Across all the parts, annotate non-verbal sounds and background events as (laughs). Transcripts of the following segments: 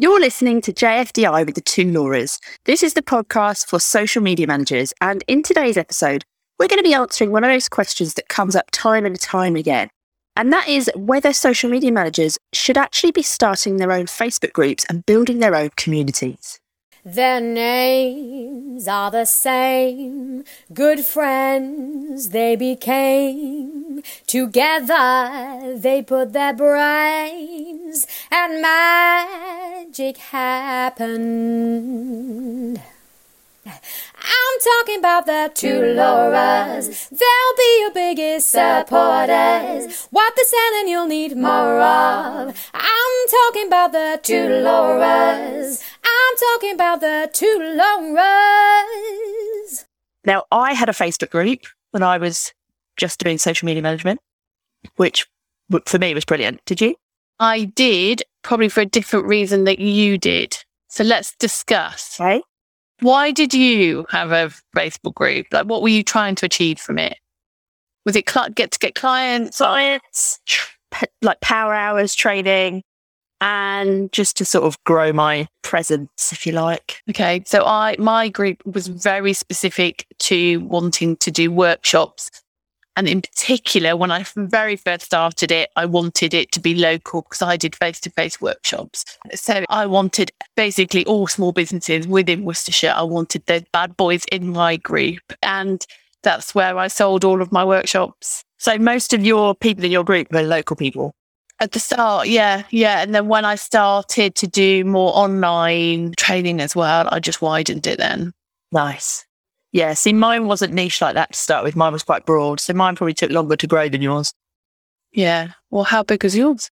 You're listening to JFDI with the two Lauras. This is the podcast for social media managers. And in today's episode, we're going to be answering one of those questions that comes up time and time again. And that is whether social media managers should actually be starting their own Facebook groups and building their own communities. Their names are the same, good friends they became. Together they put their brains, and magic happened. I'm talking about the two Lauras. They'll be your biggest supporters. What they're and you'll need more of. I'm talking about the two Lauras. I'm talking about the two Lauras. Now, I had a Facebook group when I was just doing social media management, which for me was brilliant. Did you? I did, probably for a different reason that you did. So let's discuss. Okay. Why did you have a Facebook group? Like, what were you trying to achieve from it? Was it cl- get to get clients? Clients, like power hours training, and just to sort of grow my presence, if you like. Okay, so I my group was very specific to wanting to do workshops and in particular, when I very first started it, I wanted it to be local because I did face to face workshops. So I wanted basically all small businesses within Worcestershire. I wanted those bad boys in my group. And that's where I sold all of my workshops. So most of your people in your group were local people? At the start, yeah, yeah. And then when I started to do more online training as well, I just widened it then. Nice. Yeah, see, mine wasn't niche like that to start with. Mine was quite broad. So mine probably took longer to grow than yours. Yeah. Well, how big was yours?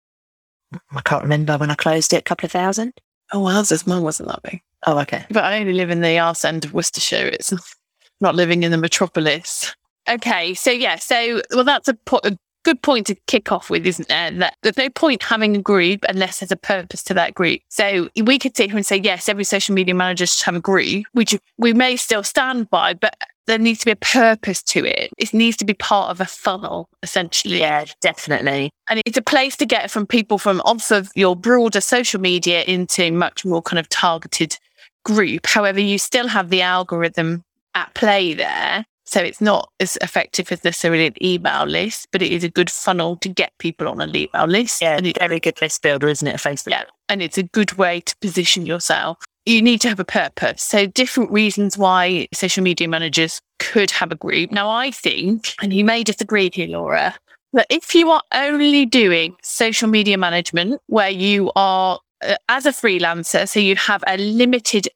I can't remember when I closed it, a couple of thousand. Oh, wowzers. Mine wasn't that big. Oh, okay. But I only live in the arse end of Worcestershire. It's (laughs) not living in the metropolis. Okay. So, yeah. So, well, that's a, po- a good point to kick off with, isn't there? That there's no point having a group unless there's a purpose to that group. So we could sit here and say, yes, every social media manager should have a group, which we may still stand by, but there needs to be a purpose to it. It needs to be part of a funnel, essentially. Yeah, definitely. And it's a place to get from people from off of your broader social media into much more kind of targeted group. However, you still have the algorithm at play there. So it's not as effective as necessarily an email list, but it is a good funnel to get people on an email list. Yeah, and it's a very good list builder, isn't it? A Facebook. Yeah, and it's a good way to position yourself. You need to have a purpose. So different reasons why social media managers could have a group. Now, I think, and you may disagree here, Laura, that if you are only doing social media management where you are uh, as a freelancer, so you have a limited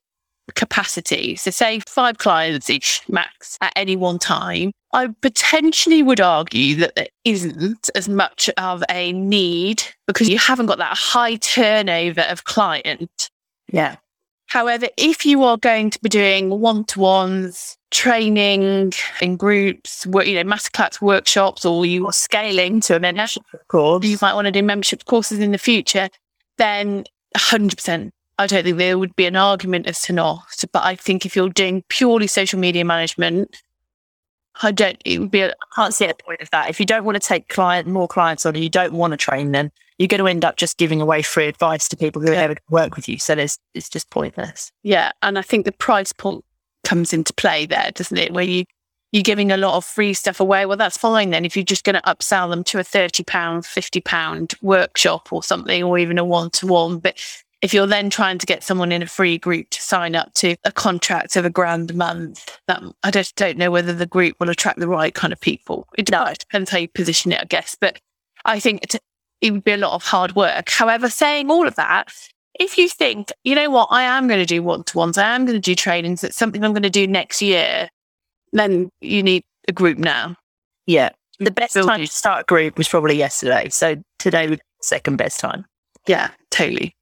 capacity, so say five clients each max at any one time, I potentially would argue that there isn't as much of a need because you haven't got that high turnover of client. Yeah. However, if you are going to be doing one to ones, training in groups, you know, masterclass workshops, or you are scaling to a membership course, you might want to do membership courses in the future, then 100% I don't think there would be an argument as to not. But I think if you're doing purely social media management, I don't, it would be, a, I can't see a point of that. If you don't want to take client, more clients on, you don't want to train them, you're going to end up just giving away free advice to people who yeah. ever work with you. So there's, it's just pointless. Yeah. And I think the price point comes into play there, doesn't it? Where you, you're giving a lot of free stuff away. Well, that's fine then. If you're just going to upsell them to a £30, £50 workshop or something, or even a one to one. But if you're then trying to get someone in a free group to sign up to a contract of a grand a month, that I just don't know whether the group will attract the right kind of people. It, no. depends how you position it, I guess. But I think it, it would be a lot of hard work. However, saying all of that, if you think, you know what, I am going to do one to ones, I am going to do trainings, it's something I'm going to do next year, then you need a group now. Yeah. Mm. The best time to start a group was probably yesterday. So today would be second best time. Yeah, totally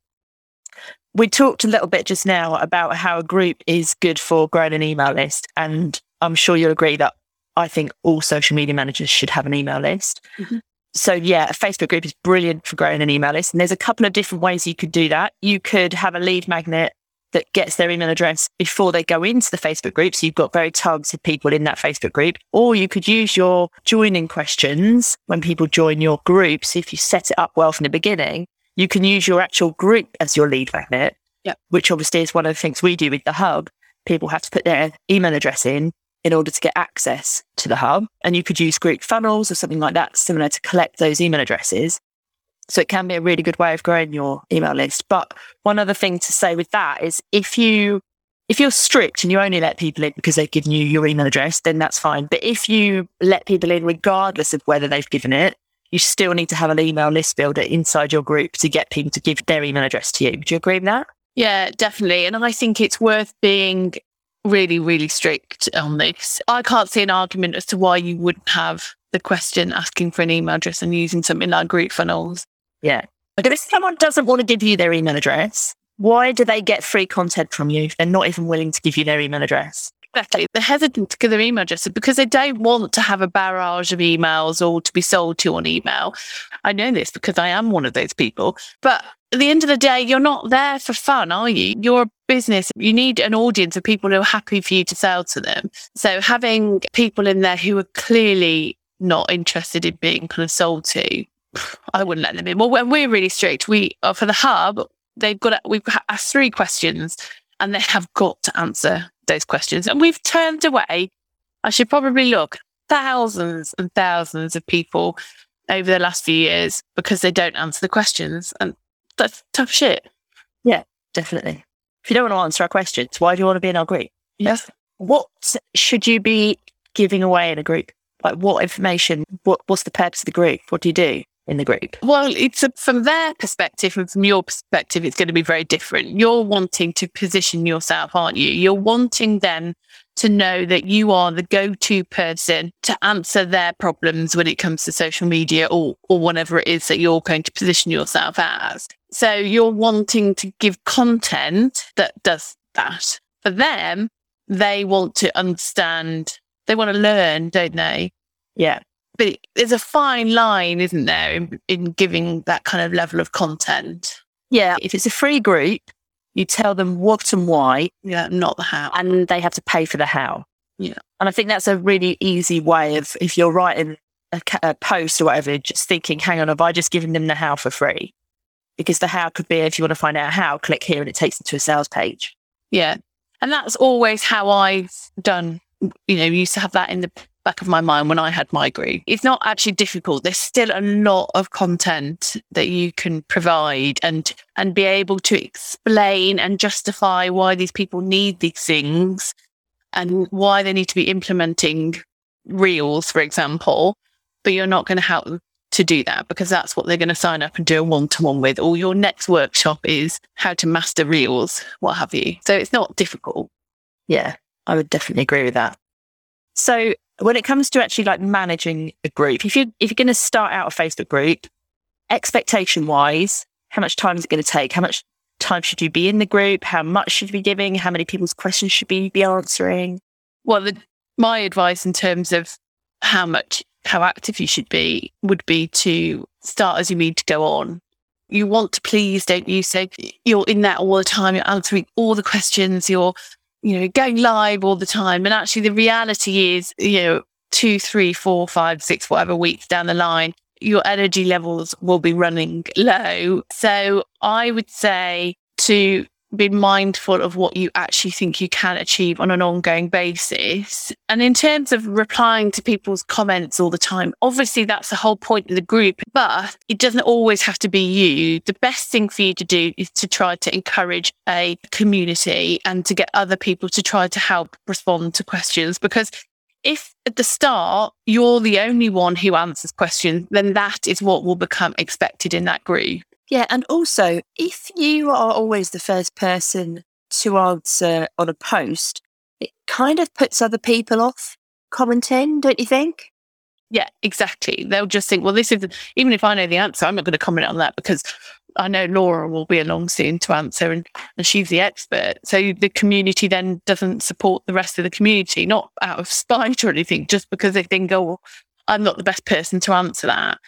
we talked a little bit just now about how a group is good for growing an email list. And I'm sure you'll agree that I think all social media managers should have an email list. Mm-hmm. So, yeah, a Facebook group is brilliant for growing an email list. And there's a couple of different ways you could do that. You could have a lead magnet that gets their email address before they go into the Facebook group. So you've got very targeted people in that Facebook group. Or you could use your joining questions when people join your group. So if you set it up well from the beginning, you can use your actual group as your lead magnet, Yep. which obviously is one of the things we do with the hub. People have to put their email address in in order to get access to the hub. And you could use group funnels or something like that, similar to collect those email addresses. So it can be a really good way of growing your email list. But one other thing to say with that is if you if you're strict and you only let people in because they've given you your email address, then that's fine. But if you let people in regardless of whether they've given it, you still need to have an email list builder inside your group to get people to give their email address to you. Do you agree with that? Yeah, definitely. And I think it's worth being really, really strict on this. I can't see an argument as to why you wouldn't have the question asking for an email address and using something like group funnels. Yeah. But if someone doesn't want to give you their email address, why do they get free content from you if they're not even willing to give you their email address? Exactly. They're hesitant to give their email address because they don't want to have a barrage of emails or to be sold to on email. I know this because I am one of those people. But at the end of the day, you're not there for fun, are you? You're a business. You need an audience of people who are happy for you to sell to them. So having people in there who are clearly not interested in being kind of sold to, I wouldn't let them in. Well, when we're really strict, we uh, for the hub, they've got we've asked three questions and they have got to answer those questions. And we've turned away, I should probably look, thousands and thousands of people over the last few years because they don't answer the questions. And that's tough shit. Yeah, definitely. If you don't want to answer our questions, why do you want to be in our group? Yes. What should you be giving away in a group? Like what information? What What's the purpose of the group? What do you do in the group? Well, it's a, from their perspective and from your perspective, it's going to be very different. You're wanting to position yourself, aren't you? You're wanting them to know that you are the go-to person to answer their problems when it comes to social media or or whatever it is that you're going to position yourself as. So you're wanting to give content that does that. For them, they want to understand, they want to learn, don't they? Yeah. But it- there's a fine line, isn't there, in, in giving that kind of level of content? Yeah. If it's a free group, you tell them what and why, Yeah, not the how. and they have to pay for the how. Yeah. And I think that's a really easy way of, if you're writing a, a post or whatever, just thinking, hang on, have I just given them the how for free? Because the how could be, if you want to find out how, click here and it takes them to a sales page. Yeah. And that's always how I've done, you know, used to have that in the back of my mind when I had migraine. It's not actually difficult. There's still a lot of content that you can provide and and be able to explain and justify why these people need these things and why they need to be implementing reels, for example. But you're not going to help to do that because that's what they're going to sign up and do a one to one with. Or your next workshop is how to master reels, what have you. So it's not difficult. Yeah, I would definitely agree with that. So when it comes to actually like managing a group, if you if you're going to start out a Facebook group, expectation wise, how much time is it going to take? How much time should you be in the group? How much should you be giving? How many people's questions should you be answering? Well, the, my advice in terms of how much, how active you should be would be to start as you need to go on. You want to please, don't you? So you're in that all the time. You're answering all the questions. You're, you know, going live all the time. And actually, the reality is, you know, two, three, four, five, six, whatever weeks down the line, your energy levels will be running low. So I would say to be mindful of what you actually think you can achieve on an ongoing basis. And in terms of replying to people's comments all the time, obviously that's the whole point of the group, but it doesn't always have to be you. The best thing for you to do is to try to encourage a community and to get other people to try to help respond to questions because if at the start you're the only one who answers questions, then that is what will become expected in that group. Yeah, and also if you are always the first person to answer on a post, it kind of puts other people off commenting, don't you think? Yeah, exactly. They'll just think, well, this is, even if I know the answer, I'm not going to comment on that because I know Laura will be along soon to answer and, and she's the expert. So the community then doesn't support the rest of the community, not out of spite or anything, just because they think, oh, I'm not the best person to answer that.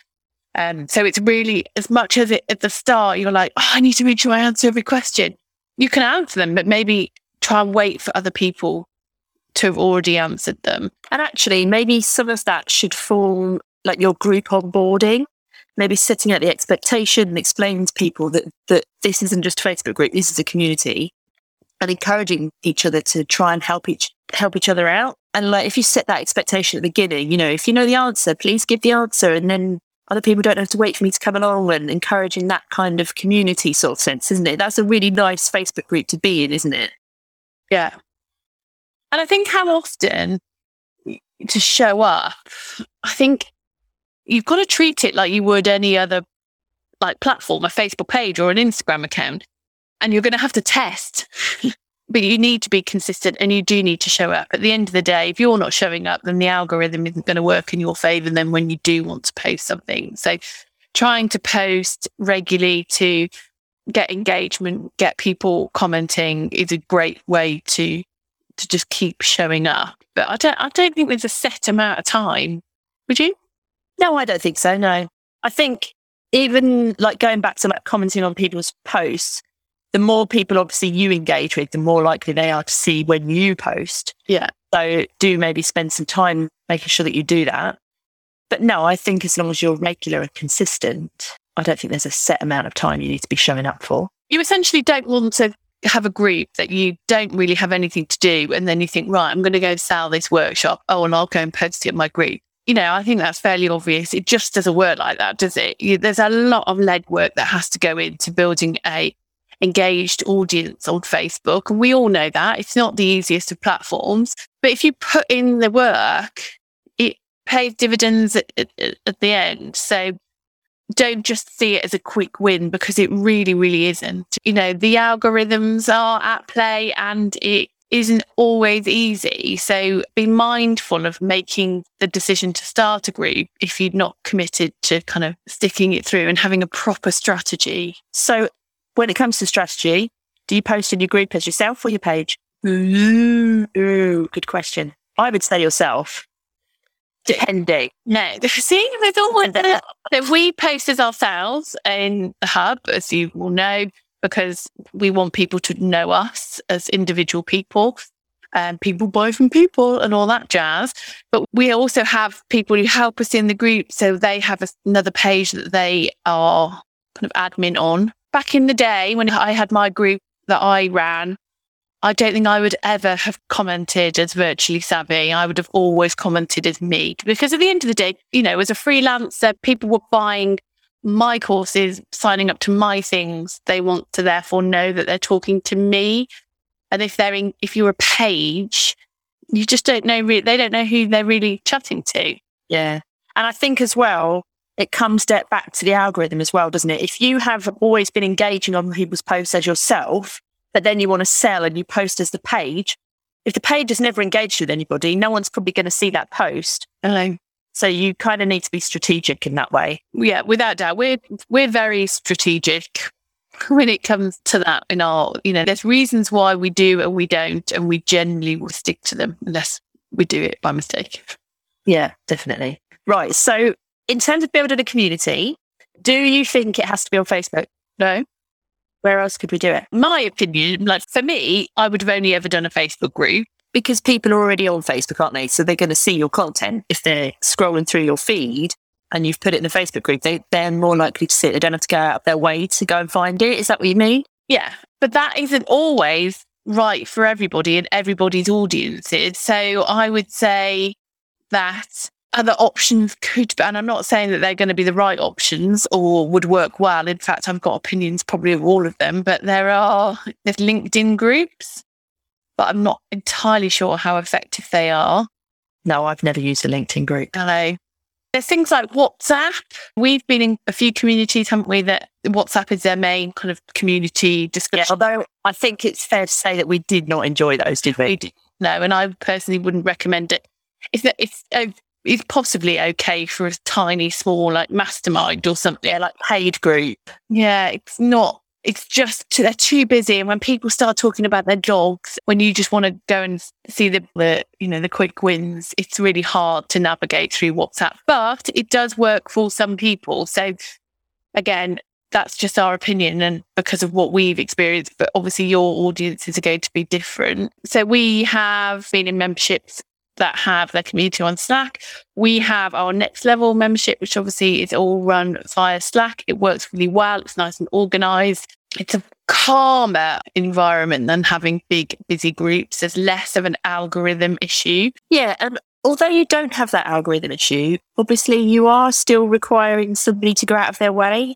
Um, so it's really, as much as it, at the start, you're like, oh, I need to make sure I answer every question. You can answer them, but maybe try and wait for other people to have already answered them. And actually, maybe some of that should form like your group onboarding. maybe setting out the expectation and explaining to people that, that this isn't just a Facebook group, this is a community and encouraging each other to try and help each help each other out. And like if you set that expectation at the beginning, you know, if you know the answer, please give the answer and then other people don't have to wait for me to come along and encouraging that kind of community sort of sense, isn't it? That's a really nice Facebook group to be in, isn't it? Yeah. And I think how often to show up, I think you've got to treat it like you would any other like platform, a Facebook page or an Instagram account. And you're going to have to test, (laughs) but you need to be consistent and you do need to show up. At the end of the day, if you're not showing up, then the algorithm isn't going to work in your favor. Then when you do want to post something, so trying to post regularly to get engagement, get people commenting is a great way to to just keep showing up. But I don't I don't think there's a set amount of time. Would you? No, I don't think so. No. I think even like going back to like commenting on people's posts, the more people obviously you engage with, the more likely they are to see when you post. Yeah. So do maybe spend some time making sure that you do that. But no, I think as long as you're regular and consistent, I don't think there's a set amount of time you need to be showing up for. You essentially don't want to have a group that you don't really have anything to do. And then you think, right, I'm going to go sell this workshop. Oh, and I'll go and post it in my group you know, I think that's fairly obvious. It just doesn't work like that, does it? You, there's a lot of legwork that has to go into building a engaged audience on Facebook. And we all know that it's not the easiest of platforms, but if you put in the work, it pays dividends at, at, at the end. So don't just see it as a quick win because it really, really isn't. You know, the algorithms are at play and it isn't always easy. So be mindful of making the decision to start a group if you're not committed to kind of sticking it through and having a proper strategy. So when it comes to strategy, do you post in your group as yourself or your page? Ooh, good question. I would say yourself. Depending. No, (laughs) see, there's always (laughs) that. So we post as ourselves in the hub, as you will know because we want people to know us as individual people and people buy from people and all that jazz. But we also have people who help us in the group. So they have another page that they are kind of admin on. Back in the day when I had my group that I ran, I don't think I would ever have commented as virtually savvy. I would have always commented as me because at the end of the day, you know, as a freelancer, people were buying my courses, signing up to my things, they want to therefore know that they're talking to me. And if they're in, if you're a page, you just don't know, re- they don't know who they're really chatting to. Yeah. And I think as well, it comes back to the algorithm as well, doesn't it? If you have always been engaging on people's posts as yourself, but then you want to sell and you post as the page, if the page has never engaged with anybody, no one's probably going to see that post. Hello. So you kind of need to be strategic in that way. Yeah, without doubt. We're we're very strategic when it comes to that in our, you know, there's reasons why we do and we don't, and we generally will stick to them unless we do it by mistake. Yeah, definitely. Right. So in terms of building a community, do you think it has to be on Facebook? No. Where else could we do it? My opinion, like for me, I would have only ever done a Facebook group because people are already on Facebook, aren't they? So they're going to see your content. If they're scrolling through your feed and you've put it in the Facebook group, they, they're more likely to see it. They don't have to go out of their way to go and find it. Is that what you mean? Yeah. But that isn't always right for everybody and everybody's audiences. So I would say that other options could be, and I'm not saying that they're going to be the right options or would work well. In fact, I've got opinions probably of all of them, but there are there's LinkedIn groups but I'm not entirely sure how effective they are. No, I've never used a LinkedIn group. Hello. There's things like WhatsApp. We've been in a few communities, haven't we, that WhatsApp is their main kind of community discussion. Yeah, although I think it's fair to say that we did not enjoy those, did we? we did. No, and I personally wouldn't recommend it. It's, it's, oh, it's possibly okay for a tiny, small, like mastermind or something. Like paid group. Yeah, it's not it's just they're too busy and when people start talking about their dogs when you just want to go and see the, the you know the quick wins it's really hard to navigate through whatsapp but it does work for some people so again that's just our opinion and because of what we've experienced but obviously your audiences are going to be different so we have been in memberships that have their community on Slack. We have our next level membership, which obviously is all run via Slack. It works really well. It's nice and organized. It's a calmer environment than having big, busy groups. There's less of an algorithm issue. Yeah. And although you don't have that algorithm issue, obviously you are still requiring somebody to go out of their way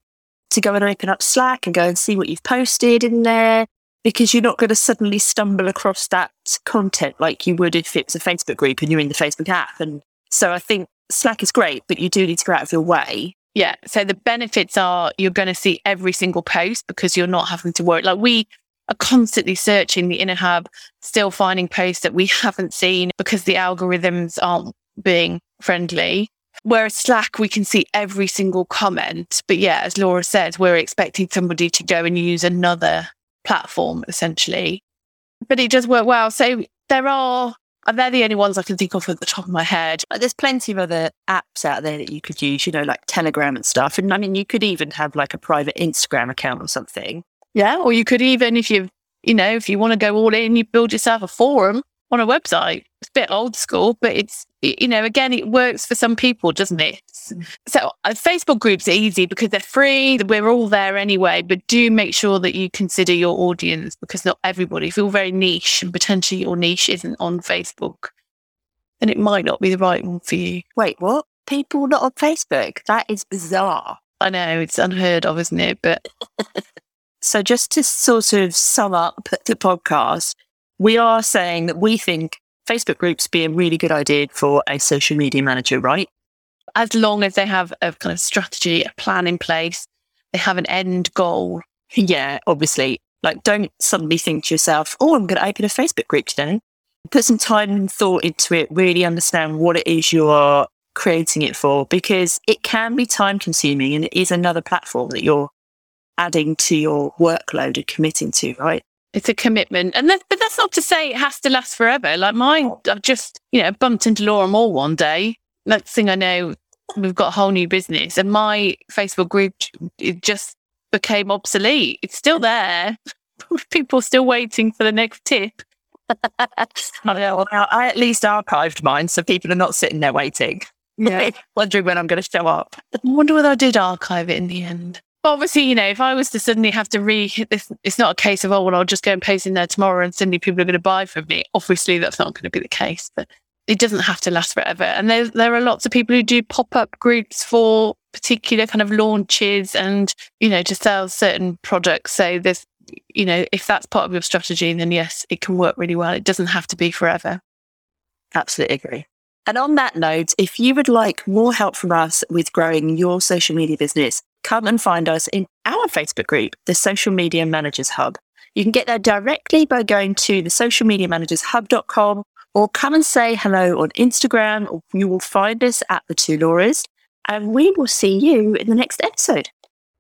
to go and open up Slack and go and see what you've posted in there because you're not going to suddenly stumble across that content like you would if it was a Facebook group and you're in the Facebook app. And so I think Slack is great, but you do need to go out of your way. Yeah. So the benefits are you're going to see every single post because you're not having to worry. Like we are constantly searching the inner hub, still finding posts that we (laughs) haven't seen because the algorithms aren't being friendly. Whereas Slack, we can see every single comment. But yeah, as Laura says, we're expecting somebody to go and use another platform essentially. But it does work well. So there are, they're the only ones I can think of at the top of my head. But There's plenty of other apps out there that you could use, you know, like Telegram and stuff. And I mean, you could even have like a private Instagram account or something. Yeah. Or you could even, if you, you know, if you want to go all in, you build yourself a forum on a website. Bit old school, but it's, you know, again, it works for some people, doesn't it? So uh, Facebook groups are easy because they're free. We're all there anyway, but do make sure that you consider your audience because not everybody, if you're very niche and potentially your niche isn't on Facebook, then it might not be the right one for you. Wait, what? People not on Facebook? That is bizarre. I know it's unheard of, isn't it? But (laughs) so just to sort of sum up the podcast, we are saying that we think Facebook groups be a really good idea for a social media manager, right? As long as they have a kind of strategy, a plan in place, they have an end goal. Yeah, obviously. Like, don't suddenly think to yourself, oh, I'm going to open a Facebook group today. Put some time and thought into it, really understand what it is you're creating it for, because it can be time consuming and it is another platform that you're adding to your workload and committing to, right? It's a commitment. And that, but that's not to say it has to last forever. Like mine, I've just, you know, bumped into Laura Moore one day. Next thing I know, we've got a whole new business and my Facebook group, it just became obsolete. It's still there. (laughs) People still waiting for the next tip. (laughs) I, I at least archived mine so people are not sitting there waiting. Yeah. (laughs) Wondering when I'm going to show up. I wonder whether I did archive it in the end obviously, you know, if I was to suddenly have to re this, it's not a case of, oh, well, I'll just go and post in there tomorrow and suddenly people are going to buy from me. Obviously, that's not going to be the case, but it doesn't have to last forever. And there, there are lots of people who do pop up groups for particular kind of launches and, you know, to sell certain products. So there's, you know, if that's part of your strategy, then yes, it can work really well. It doesn't have to be forever. Absolutely agree. And on that note, if you would like more help from us with growing your social media business, come and find us in our Facebook group, the Social Media Managers Hub. You can get there directly by going to the socialmediamanagershub.com or come and say hello on Instagram, or you will find us at the two Lauras. And we will see you in the next episode.